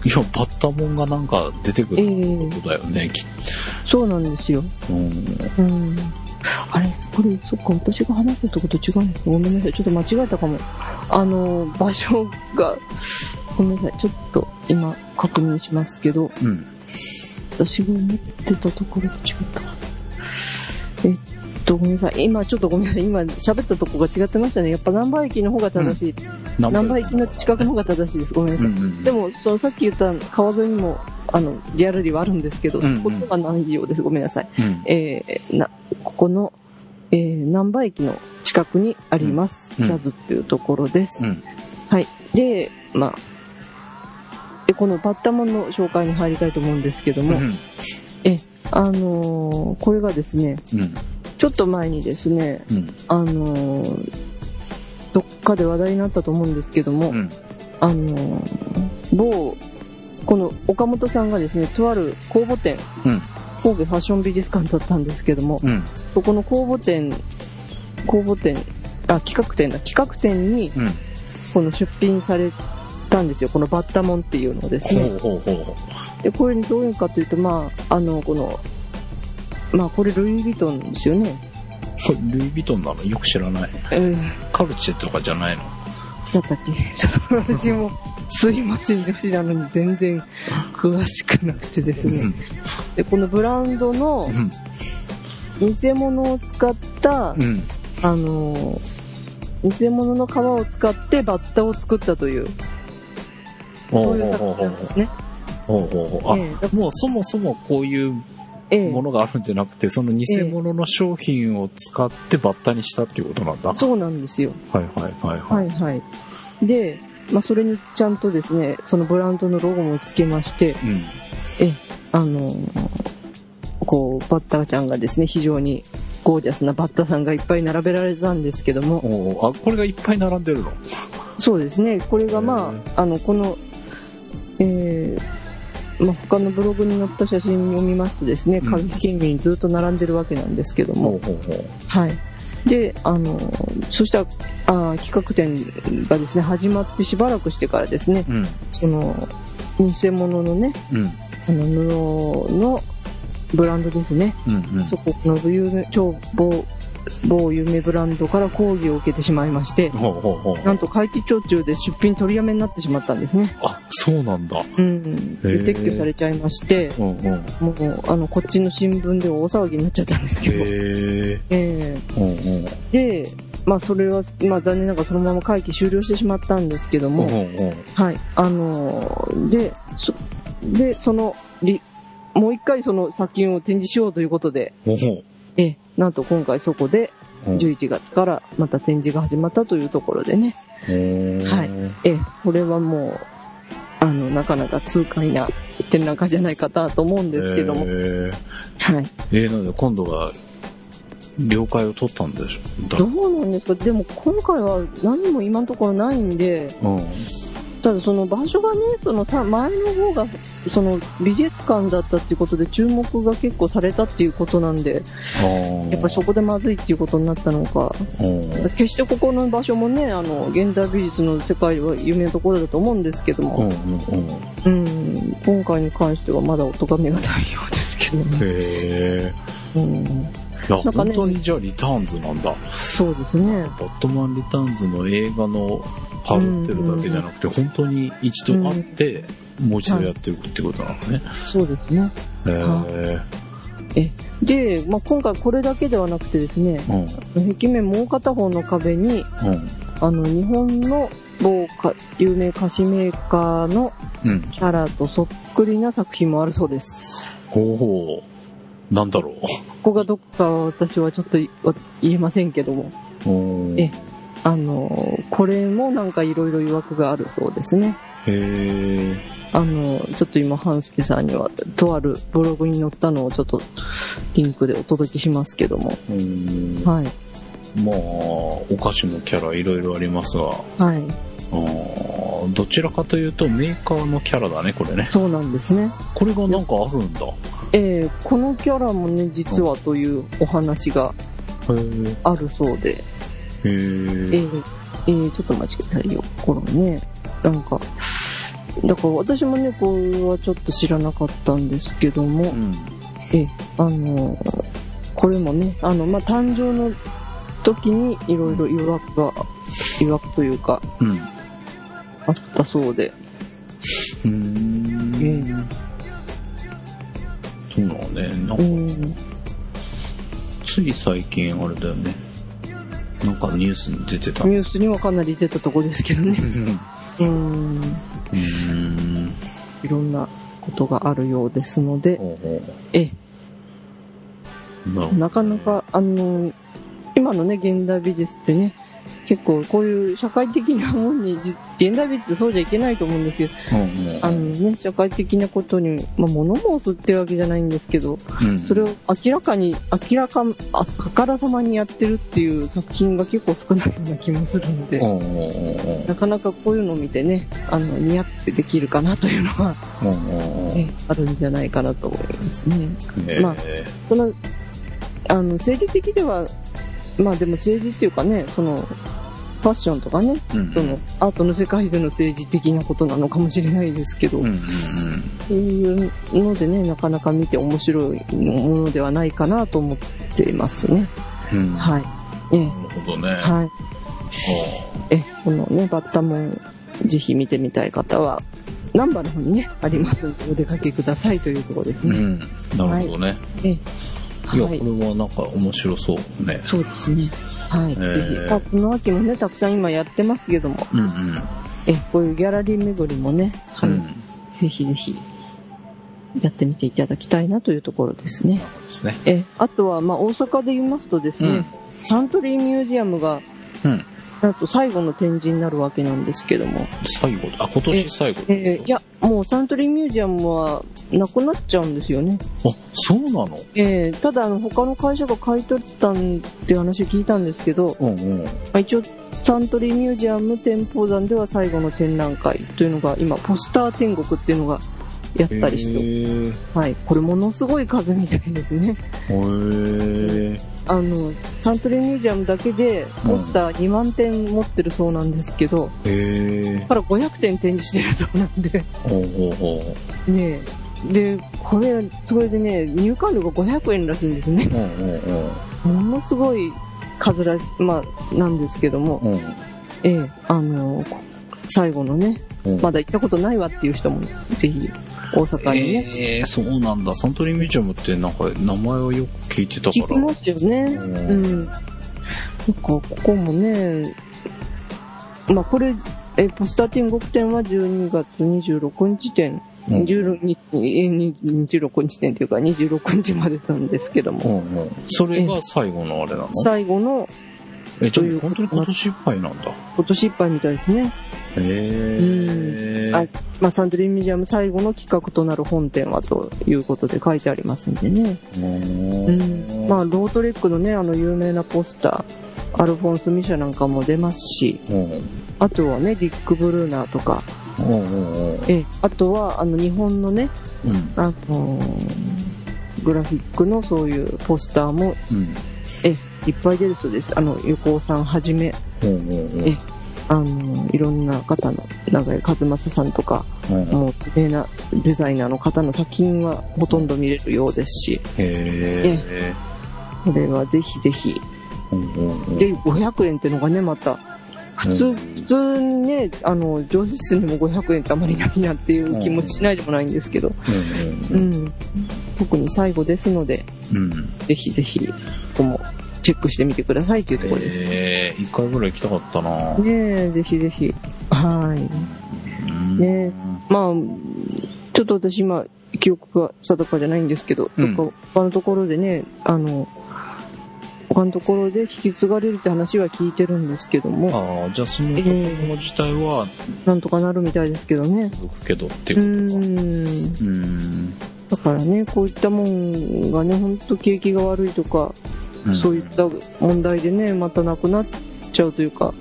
Speaker 2: いや、バッタモンがなんか出てく
Speaker 1: え
Speaker 2: る
Speaker 1: え
Speaker 2: ことだよね、きっ
Speaker 1: そうなんですよ。
Speaker 2: と。うん。
Speaker 1: うん。あれ、これ、そっか、私が話してたこと違うのごめんなさい。ちょっと間違えたかも。あの、場所が、ごめんなさい。ちょっと今確認しますけど、
Speaker 2: うん。
Speaker 1: 私が思ってたところと違った。えっと、ごめんなさい。今、ちょっとごめんなさい。今、喋ったとこが違ってましたね。やっぱ南波駅の方が正しい。南波駅の近くの方が正しいです。ごめんなさい。
Speaker 2: うんうん。
Speaker 1: でも、そのさっき言った川沿いにも、あの、リアルリはあるんですけど、
Speaker 2: うんうん
Speaker 1: そことがないようです。ごめんなさい。
Speaker 2: うん。
Speaker 1: えーな、ここの、えー、南波駅の近くにあります、
Speaker 2: うん
Speaker 1: ジャズっていうところです。
Speaker 2: うん。
Speaker 1: はい。で、まあ、で、このバッタモンの紹介に入りたいと思うんですけども、
Speaker 2: うん。
Speaker 1: え、あのーこれがですね、
Speaker 2: うん。
Speaker 1: ちょっと前にですね、
Speaker 2: うん。
Speaker 1: あのーどっかで話題になったと思うんですけども、
Speaker 2: うん。
Speaker 1: あのー某、この岡本さんがですね、とある公募展、
Speaker 2: うん。
Speaker 1: 神戸ファッション美術館だったんですけども、
Speaker 2: うん。
Speaker 1: そこの公募展、公募展、あ、企画展だ、企画展に、
Speaker 2: うん。
Speaker 1: この出品されたんですよ、このバッタモンっていうのをですね。
Speaker 2: ほうほうほう。
Speaker 1: で、これどういうかというと、まあ、あの、この、まあ、これルイ・ヴィトンですよね。
Speaker 2: これルイ・ヴィトンなの？よく知らない。
Speaker 1: えー、
Speaker 2: カルチェとかじゃないの？
Speaker 1: だったっけ？ちょっと私も、すいません、女子なのに全然詳しくなくてですね。で、このブランドの
Speaker 2: うん。
Speaker 1: 偽物を使った、
Speaker 2: うん。
Speaker 1: あのー、偽物の皮を使ってバッタを作ったという、
Speaker 2: ほ
Speaker 1: そういう作品なんですね。
Speaker 2: ほうほうほう。
Speaker 1: ええだ
Speaker 2: あ、もうそもそもこういう
Speaker 1: ええ
Speaker 2: ものがあるんじゃなくて、その偽物の商品を使ってバッタにしたっていうことなんだ。はい
Speaker 1: そうなんですよ。
Speaker 2: はいはいは。
Speaker 1: はいいはい。で、まあ、それにちゃんとですね、そのブランドのロゴもつけまして、
Speaker 2: うん。
Speaker 1: あのーこう、バッタちゃんがですね、非常にゴージャスなバッタさんがいっぱい並べられたんですけども、
Speaker 2: おーあ、これがいっぱい並んでるの？
Speaker 1: そうですね、これがま
Speaker 2: へ
Speaker 1: あ、あの、この、えーまあ、他のブログに載った写真を見ますとですね、
Speaker 2: うん
Speaker 1: 歌舞伎県民にずっと並んでるわけなんですけども、
Speaker 2: ほうほうほう。
Speaker 1: はい。で、あの、そしたら、あー企画展がですね、始まってしばらくしてからですね、
Speaker 2: うん。
Speaker 1: その、偽物のね、
Speaker 2: うん。
Speaker 1: あの、布のブランドですね。
Speaker 2: うん。うん。
Speaker 1: そこの有名、超某、某有名ブランドから抗議を受けてしまいまして、
Speaker 2: ほうほうほう。
Speaker 1: なんと会期徴中で出品取りやめになってしまったんですね。
Speaker 2: あ、そうなんだ。
Speaker 1: うん。撤去されちゃいまして、
Speaker 2: うんう
Speaker 1: もう、あの、こっちの新聞で大騒ぎになっちゃったんですけど。
Speaker 2: え。
Speaker 1: え
Speaker 2: うんうん。
Speaker 1: えで、まあ、それは、まあ、残念ながらそのまま会期終了してしまったんですけども、
Speaker 2: うんうん。
Speaker 1: はい。あのーで、そ、で、その、りもう一回その作品を展示しようということで、
Speaker 2: ほうほ
Speaker 1: ええ、なんと今回そこで
Speaker 2: う。うん
Speaker 1: 11月からまた展示が始まったというところでね、はい。ええ、これはもう、あの、なかなか痛快な展覧会じゃないかなと思うんですけども、
Speaker 2: えー、
Speaker 1: はい。
Speaker 2: えー、なんで今度は、了解を取ったんでしょだ。
Speaker 1: どうなんですか？でも今回は何も今のところないんで、
Speaker 2: うん。
Speaker 1: ただその場所がね、そのさ、前の方が、その美術館だったっていうことで注目が結構されたっていうことなんで、やっぱそこでまずいっていうことになったのか、
Speaker 2: うん。
Speaker 1: 決してここの場所もね、あの、現代美術の世界では有名なところだと思うんですけど
Speaker 2: うん
Speaker 1: も、
Speaker 2: うんうん。
Speaker 1: うん、今回に関してはまだお咎めがないようですけどね。
Speaker 2: へえ。
Speaker 1: うん、
Speaker 2: いや、
Speaker 1: ね
Speaker 2: 本当にじゃあリターンズなんだ。
Speaker 1: そうですね。
Speaker 2: バットマンリターンズの映画のパロってるだけじゃなくて、本当に一度会って、もう一度やってるってことなのね。
Speaker 1: そうですね。
Speaker 2: へえ。
Speaker 1: で、まあ、今回これだけではなくてですね、
Speaker 2: うん。
Speaker 1: 壁面もう片方の壁に、
Speaker 2: うん。
Speaker 1: あの、日本の某か有名菓子メーカーの
Speaker 2: うん。
Speaker 1: キャラとそっくりな作品もあるそうです。
Speaker 2: ほうほう。なんだろ
Speaker 1: ここがどっかは私はちょっとい言えませんけども。えあの、これもなんかいろいろ曰くがあるそうですね。
Speaker 2: へえ。
Speaker 1: あの、ちょっと今、半助さんには、とあるブログに載ったのをちょっとリンクでお届けしますけども。
Speaker 2: うん。
Speaker 1: はい。
Speaker 2: まあ、お菓子のキャラいろいろありますが、
Speaker 1: はい。
Speaker 2: あーどちらかというとメーカーのキャラだね、これね。
Speaker 1: そうなんですね。
Speaker 2: これがなんかあるんだ。
Speaker 1: えーこのキャラもね、実はというお話が。あるそうで、
Speaker 2: へ
Speaker 1: え
Speaker 2: え。
Speaker 1: ーえーちょっと待ちくださいよ。これね、なんか、だから私もね、これはちょっと知らなかったんですけども、
Speaker 2: うん。
Speaker 1: え、あの、これもね、あの、まあ、誕生の時にいろいろ曰くが、曰くというか、
Speaker 2: うん。
Speaker 1: あったそうで、
Speaker 2: うーん。
Speaker 1: え
Speaker 2: そうなのね。なんか、
Speaker 1: うん。
Speaker 2: つい最近あれだよね。なんかニュースに出てた。
Speaker 1: ニュースにはかなり出たとこですけどね。うん。
Speaker 2: うーん。
Speaker 1: いろんなことがあるようですので、
Speaker 2: ほうほ
Speaker 1: え
Speaker 2: うなるほ
Speaker 1: なかなか、あの、今のね、現代美術ってね、結構こういう社会的なもんに、じ現代美術ってそうじゃいけないと思うんですけど、
Speaker 2: ど。うんうん。
Speaker 1: あのね、社会的なことに、まあ、物申すってわけじゃないんですけど、
Speaker 2: うん
Speaker 1: それを明らかに、明らか、ああからさまにやってるっていう作品が結構少ないような気もするので、
Speaker 2: うんうんうん
Speaker 1: なかなかこういうのを見てね、あの、似合ってできるかなというのは、
Speaker 2: うんうんうん
Speaker 1: ねあるんじゃないかなと思いますね。
Speaker 2: え
Speaker 1: まあ
Speaker 2: え
Speaker 1: その、あの、政治的では、まあでも政治っていうかね、その、ファッションとかね、
Speaker 2: うん
Speaker 1: その、アートの世界での政治的なことなのかもしれないですけど、
Speaker 2: うんうんうん
Speaker 1: そういうのでね、なかなか見て面白いものではないかなと思っていますね。
Speaker 2: うん。
Speaker 1: はい。ええ
Speaker 2: なるほどね。
Speaker 1: はい。え、このね、バッタモン、ぜひ見てみたい方は、ナンバーの方にね、ありますので、お出かけくださいというところですね。
Speaker 2: うん。なるほどね。
Speaker 1: ええ
Speaker 2: いや、
Speaker 1: はい
Speaker 2: これはなんか面白そうね。
Speaker 1: そうですね。はい。
Speaker 2: えー
Speaker 1: ぜひ、まあ、この秋もね、たくさん今やってますけども、
Speaker 2: うんうん。
Speaker 1: え、こういうギャラリー巡りもね、あの
Speaker 2: うん。
Speaker 1: ぜひぜひ、やってみていただきたいなというところですね。
Speaker 2: ですね。
Speaker 1: え、あとは、まあ、大阪で言いますとですね、
Speaker 2: うん
Speaker 1: サントリーミュージアムが、
Speaker 2: うん。
Speaker 1: なんと最後の展示になるわけなんですけども、
Speaker 2: 最後、あ、今年最後。
Speaker 1: えーいや、もうサントリーミュージアムはなくなっちゃうんですよね。
Speaker 2: あ、そうなの？
Speaker 1: えーただ、あの、他の会社が買い取ったんって話を聞いたんですけど、
Speaker 2: うんうん。
Speaker 1: まあ、一応、サントリーミュージアム店舗山では最後の展覧会というのが、今、ポスター天国っていうのがやったりして、はい。これものすごい数みたいですね。
Speaker 2: へー
Speaker 1: あの、サントリーミュージアムだけで、ポスター2万点持ってるそうなんですけど、
Speaker 2: へ
Speaker 1: だから500点展示してるそうなんで、
Speaker 2: ーほうほうほう。
Speaker 1: ねえ。で、これ、それでね、入館料が500円らしいんですね。
Speaker 2: うんうんうん。
Speaker 1: ものすごい数らし、まあ、なんですけども、
Speaker 2: うん
Speaker 1: ええ、あの、最後のね、
Speaker 2: うん。
Speaker 1: まだ行ったことないわっていう人も、ぜひ、大阪にね、
Speaker 2: えー、そうなんだ。サントリーミュージアムってなんか名前をよく聞いてたから。
Speaker 1: 聞きますよね。
Speaker 2: う
Speaker 1: うんん。なんか、ここもね、まあ、これ、え、ポスター天国展は12月26日展、
Speaker 2: うん
Speaker 1: 16日、え26日展というか26日までなんですけど
Speaker 2: う
Speaker 1: も、
Speaker 2: んうん。それが最後のあれなの？
Speaker 1: 最後の
Speaker 2: え、じゃ
Speaker 1: という
Speaker 2: あ本当に今年いっぱいなんだ。
Speaker 1: 今年いっぱいみたいですね。
Speaker 2: へえ。
Speaker 1: あまあ、サントリーミュージアム最後の企画となる本展はということで書いてありますんでね。
Speaker 2: う
Speaker 1: うん。まあ、ロートレックのね、あの有名なポスター、アルフォンス・ミシャなんかも出ますし、
Speaker 2: うん。
Speaker 1: あとはね、ディック・ブルーナーとか。ええ、あとは、あの、日本のね、
Speaker 2: うん。
Speaker 1: あのーグラフィックのそういうポスターも、
Speaker 2: うん。
Speaker 1: ええ、いっぱい出るそうです。あの、横尾さんはじめ、
Speaker 2: うんうんうん。
Speaker 1: えあのーいろんな方の、長井和正さんとか、
Speaker 2: うん
Speaker 1: もう、有名なデザイナーの方の作品はほとんど見れるようですし、
Speaker 2: へえ。
Speaker 1: これはぜひぜひ。
Speaker 2: うんうんうん
Speaker 1: で、500円ってのがね、また、普通、
Speaker 2: うん
Speaker 1: 普通にね、あの、上司室にも500円ってあまりないなっていう気もしないでもないんですけど、
Speaker 2: うん
Speaker 1: うん。特に最後ですので、
Speaker 2: うんうん。
Speaker 1: ぜひぜひ、ここもチェックしてみてくださいというところです。
Speaker 2: ええ、一回ぐらい行きたかったな
Speaker 1: ねえ、ぜひぜひ。はい。
Speaker 2: うん
Speaker 1: ねまあ、ちょっと私今、記憶が定かじゃないんですけど、
Speaker 2: うん
Speaker 1: どっか他のところでね、あの、他のところで引き継がれるって話は聞いてるんですけども、
Speaker 2: ああ、じゃあその建物自体は
Speaker 1: なんとかなるみたいですけどね。
Speaker 2: 続くけどって
Speaker 1: う
Speaker 2: いうことか。うん。
Speaker 1: だからね、こういったもんがね、ほんと景気が悪いとか、
Speaker 2: うん
Speaker 1: そういった問題でね、またなくなっちゃうというか、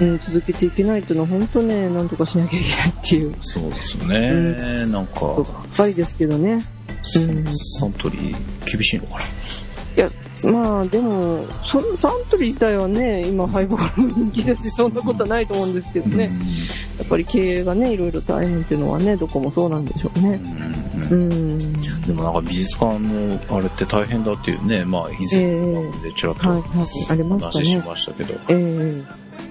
Speaker 2: うん
Speaker 1: うん、続けていけないというのは本当ね、なんとかしなきゃいけないっていう
Speaker 2: そうですよね。なんか、
Speaker 1: ことばっかりですけどね。
Speaker 2: サ
Speaker 1: うん
Speaker 2: サントリー厳しいのか
Speaker 1: まあでも、そのサントリー自体はね、今ハイボールも人気だし、そんなことはないと思うんですけど
Speaker 2: な。
Speaker 1: ね。やっぱり経営がね、いろいろ大変っていうのはね、どこもそうなんでしょうね。
Speaker 2: うん。うん
Speaker 1: うん。
Speaker 2: でもなんか美術館のあれって大変だっていうね、まあ以前の番組でちらっと話し
Speaker 1: ね。
Speaker 2: ましたけど、
Speaker 1: ええ。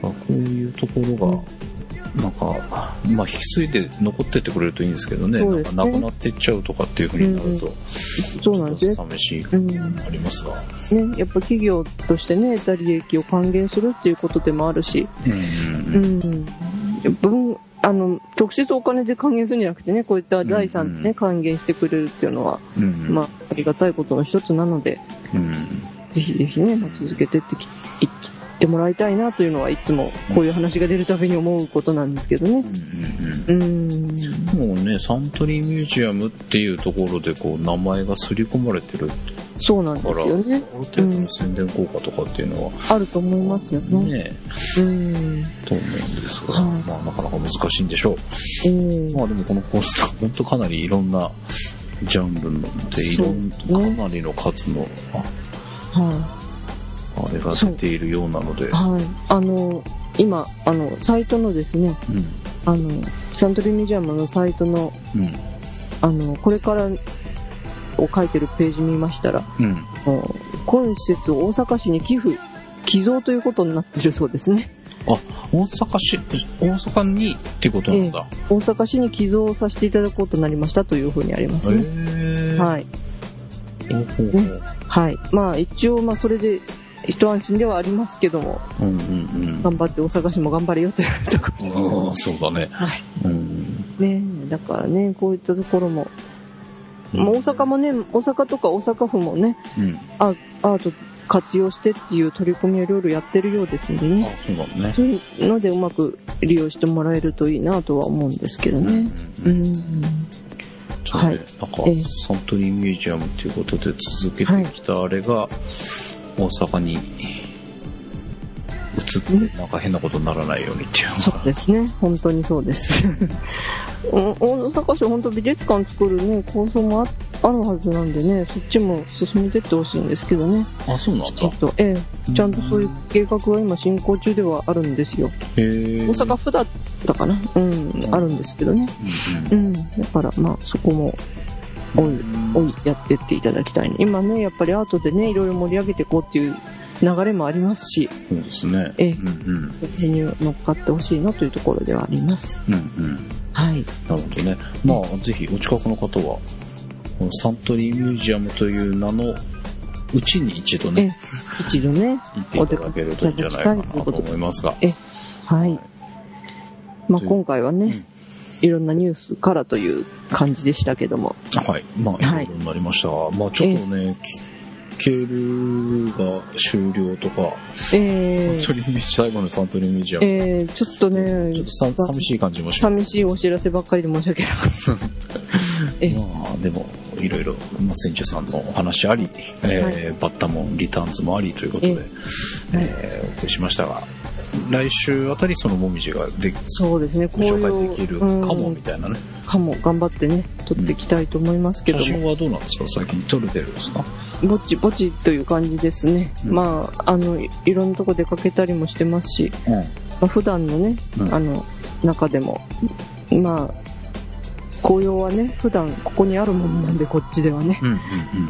Speaker 2: まあこういうところがなんか、まあ、引き継いで残ってってくれるといいんですけどね、
Speaker 1: ね。
Speaker 2: なんかなくなっていっちゃうとかっていうふうになると、
Speaker 1: そうなんです
Speaker 2: 寂しい
Speaker 1: うん
Speaker 2: ありますが。
Speaker 1: ね、やっぱ企業としてね、得た利益を還元するっていうことでもあるし、
Speaker 2: うん
Speaker 1: う
Speaker 2: うん。
Speaker 1: ん。分、あの、直接お金で還元するんじゃなくてね、こういった財産でね、還元してくれるっていうのは、
Speaker 2: うんうん。
Speaker 1: まあ、ありがたいことの一つなので、
Speaker 2: うん。
Speaker 1: ぜひぜひね、まあ、続けてってき、いってもらいたいなというのはいつもこういう話が出るたびに思うことなんですけどね。
Speaker 2: うん
Speaker 1: うん。
Speaker 2: もうね、サントリーミュージアムっていうところでこう名前が刷り込まれてる
Speaker 1: そうなんですよね。
Speaker 2: ある程度の宣伝効果とかっていうのは、
Speaker 1: あると思いますよね。
Speaker 2: ね、
Speaker 1: うん。
Speaker 2: と思うんですが、
Speaker 1: はい
Speaker 2: まあなかなか難しいんでしょう。
Speaker 1: えー
Speaker 2: まあでもこのコースター、本当かなりいろんなジャンルので、いろん
Speaker 1: そうね
Speaker 2: かなりの数の、あ
Speaker 1: は
Speaker 2: あれが出ているようなので
Speaker 1: い。、はい。あの、今、あの、サイトのですね、
Speaker 2: うん、
Speaker 1: あの、サントリーミュージアムのサイトの、
Speaker 2: うん、
Speaker 1: あの、これからを書いてるページ見ましたら、
Speaker 2: うん。
Speaker 1: 今施設を大阪市に寄付、寄贈ということになってるそうですね。
Speaker 2: 大阪市、大阪にってことなんだ。
Speaker 1: 大阪市に寄贈させていただくことになりましたというふうにありますね。はい。
Speaker 2: ほうほうほう
Speaker 1: はい。まあ一応、まあそれで、一安心ではありますけども、
Speaker 2: うんうん
Speaker 1: 頑張って大阪市も頑張れよというとこ
Speaker 2: うん。ああ、そうだね。
Speaker 1: はい。
Speaker 2: うん。
Speaker 1: ろ。ねだからね、こういったところも、まあ大阪もね、大阪とか大阪府もね、
Speaker 2: うん。
Speaker 1: アアート活用してっていう取り組みをいろいろやってるようですんで
Speaker 2: あ
Speaker 1: ね。
Speaker 2: そうだね。
Speaker 1: そういうのでうまく利用してもらえるといいなとは思うんですけどね。
Speaker 2: う
Speaker 1: うん
Speaker 2: うね、
Speaker 1: はい
Speaker 2: なんか
Speaker 1: ええ、
Speaker 2: サントリーミュージアムっていうことで続けてきたあれが、大阪に移って、なんか変なことにならないようにっていうの
Speaker 1: そう
Speaker 2: が、
Speaker 1: ですね。本当にそうです。お 大阪市本当美術館作るね、構想もああるはずなんでね、そっちも進めてってほしいんですけどね。
Speaker 2: あ、そうなんだ
Speaker 1: きちん。と。ええ。ちゃんとそういう計画が今進行中ではあるんですよ。
Speaker 2: へー
Speaker 1: 大阪府だったかな？うん、あるんですけどね。
Speaker 2: う
Speaker 1: うんん。だからまあそこも、おい、おい、やってっていただきたいね。今ね、やっぱりアートでね、いろいろ盛り上げていこうっていう流れもありますし、
Speaker 2: そうですね。
Speaker 1: ええ
Speaker 2: うんうん。
Speaker 1: それに乗っかってほしいなというところではあります。
Speaker 2: うんうん。
Speaker 1: はい。
Speaker 2: なるほどね。まあ、ぜひお近くの方は、このサントリーミュージアムという名のうちに一度
Speaker 1: ええ
Speaker 2: ね、
Speaker 1: 一度ね、
Speaker 2: 行っていただけるといいんじゃないかなと思いますが。
Speaker 1: はい。まあ今回はね、いろんなニュースからという感じでしたけども。
Speaker 2: はい。まあ、
Speaker 1: はい。
Speaker 2: いろいろになりました。が、まあ、ちょっとね、きケールが終了とか、
Speaker 1: えー
Speaker 2: サントリーミュージ最後のサントリーミュージアム、
Speaker 1: えー、ちょっとね
Speaker 2: ちょっとさ寂しい感じもします。
Speaker 1: 寂しいお知らせばっかりで申し訳なかった。え
Speaker 2: まあ、でも、いろいろ、まあ、さんのお話あり、えーバッタモン、リターンズもありということで、えーお送りしましたが、来週あたりそのもみじがで
Speaker 1: そうですね、
Speaker 2: ご紹
Speaker 1: う。
Speaker 2: 介できるかもみたいなね。
Speaker 1: うんかも、頑張ってね、撮っていきたいと思いますけども。
Speaker 2: 写真はどうなんですか？最近撮れてるんですか？
Speaker 1: ぼちぼちという感じですね。
Speaker 2: うん
Speaker 1: まあ、あの、いいろんなとこ出かけたりもしてますし、
Speaker 2: うん。
Speaker 1: まあ、普段のね、
Speaker 2: うん
Speaker 1: あの、中でも、まあ、紅葉はね、普段ここにあるものなんで、こっちではね。
Speaker 2: うんうん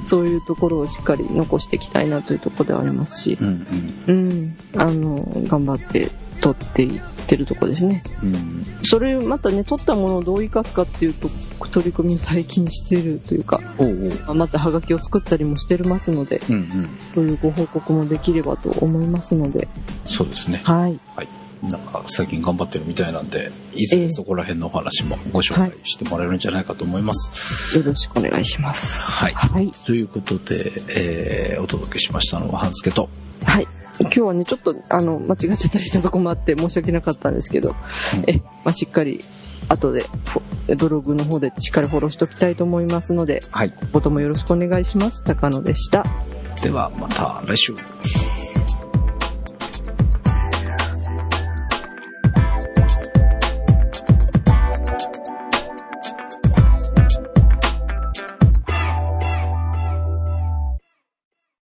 Speaker 1: そういうところをしっかり残していきたいなというところではありますし、
Speaker 2: うん。うん
Speaker 1: うん、あの、頑張って撮っていってるところですね。
Speaker 2: うん。うん。
Speaker 1: それまたね、撮ったものをどう生かすかっていうと、取り組みを最近してるというか、
Speaker 2: おうおう。
Speaker 1: まあまたハガキを作ったりもしてますので、
Speaker 2: うんうん。
Speaker 1: そういうご報告もできればと思いますので、
Speaker 2: そうですね。
Speaker 1: はい。
Speaker 2: なんか最近頑張ってるみたいなんで、いずれそこら辺のお話もご紹介してもらえるんじゃないかと思います。
Speaker 1: よろしくお願いします。
Speaker 2: はい。
Speaker 1: はい。
Speaker 2: ということで、えー、お届けしましたのは、半助と、
Speaker 1: はい。今日はね、ちょっと、あの、間違っちゃったりしたとこもあって申し訳なかったんですけど、
Speaker 2: うん
Speaker 1: え、まあ、しっかり、後で、ブログの方でしっかりフォローしておきたいと思いますので、
Speaker 2: はい。
Speaker 1: 今後ともよろしくお願いします。高野でした。
Speaker 2: では、また来週。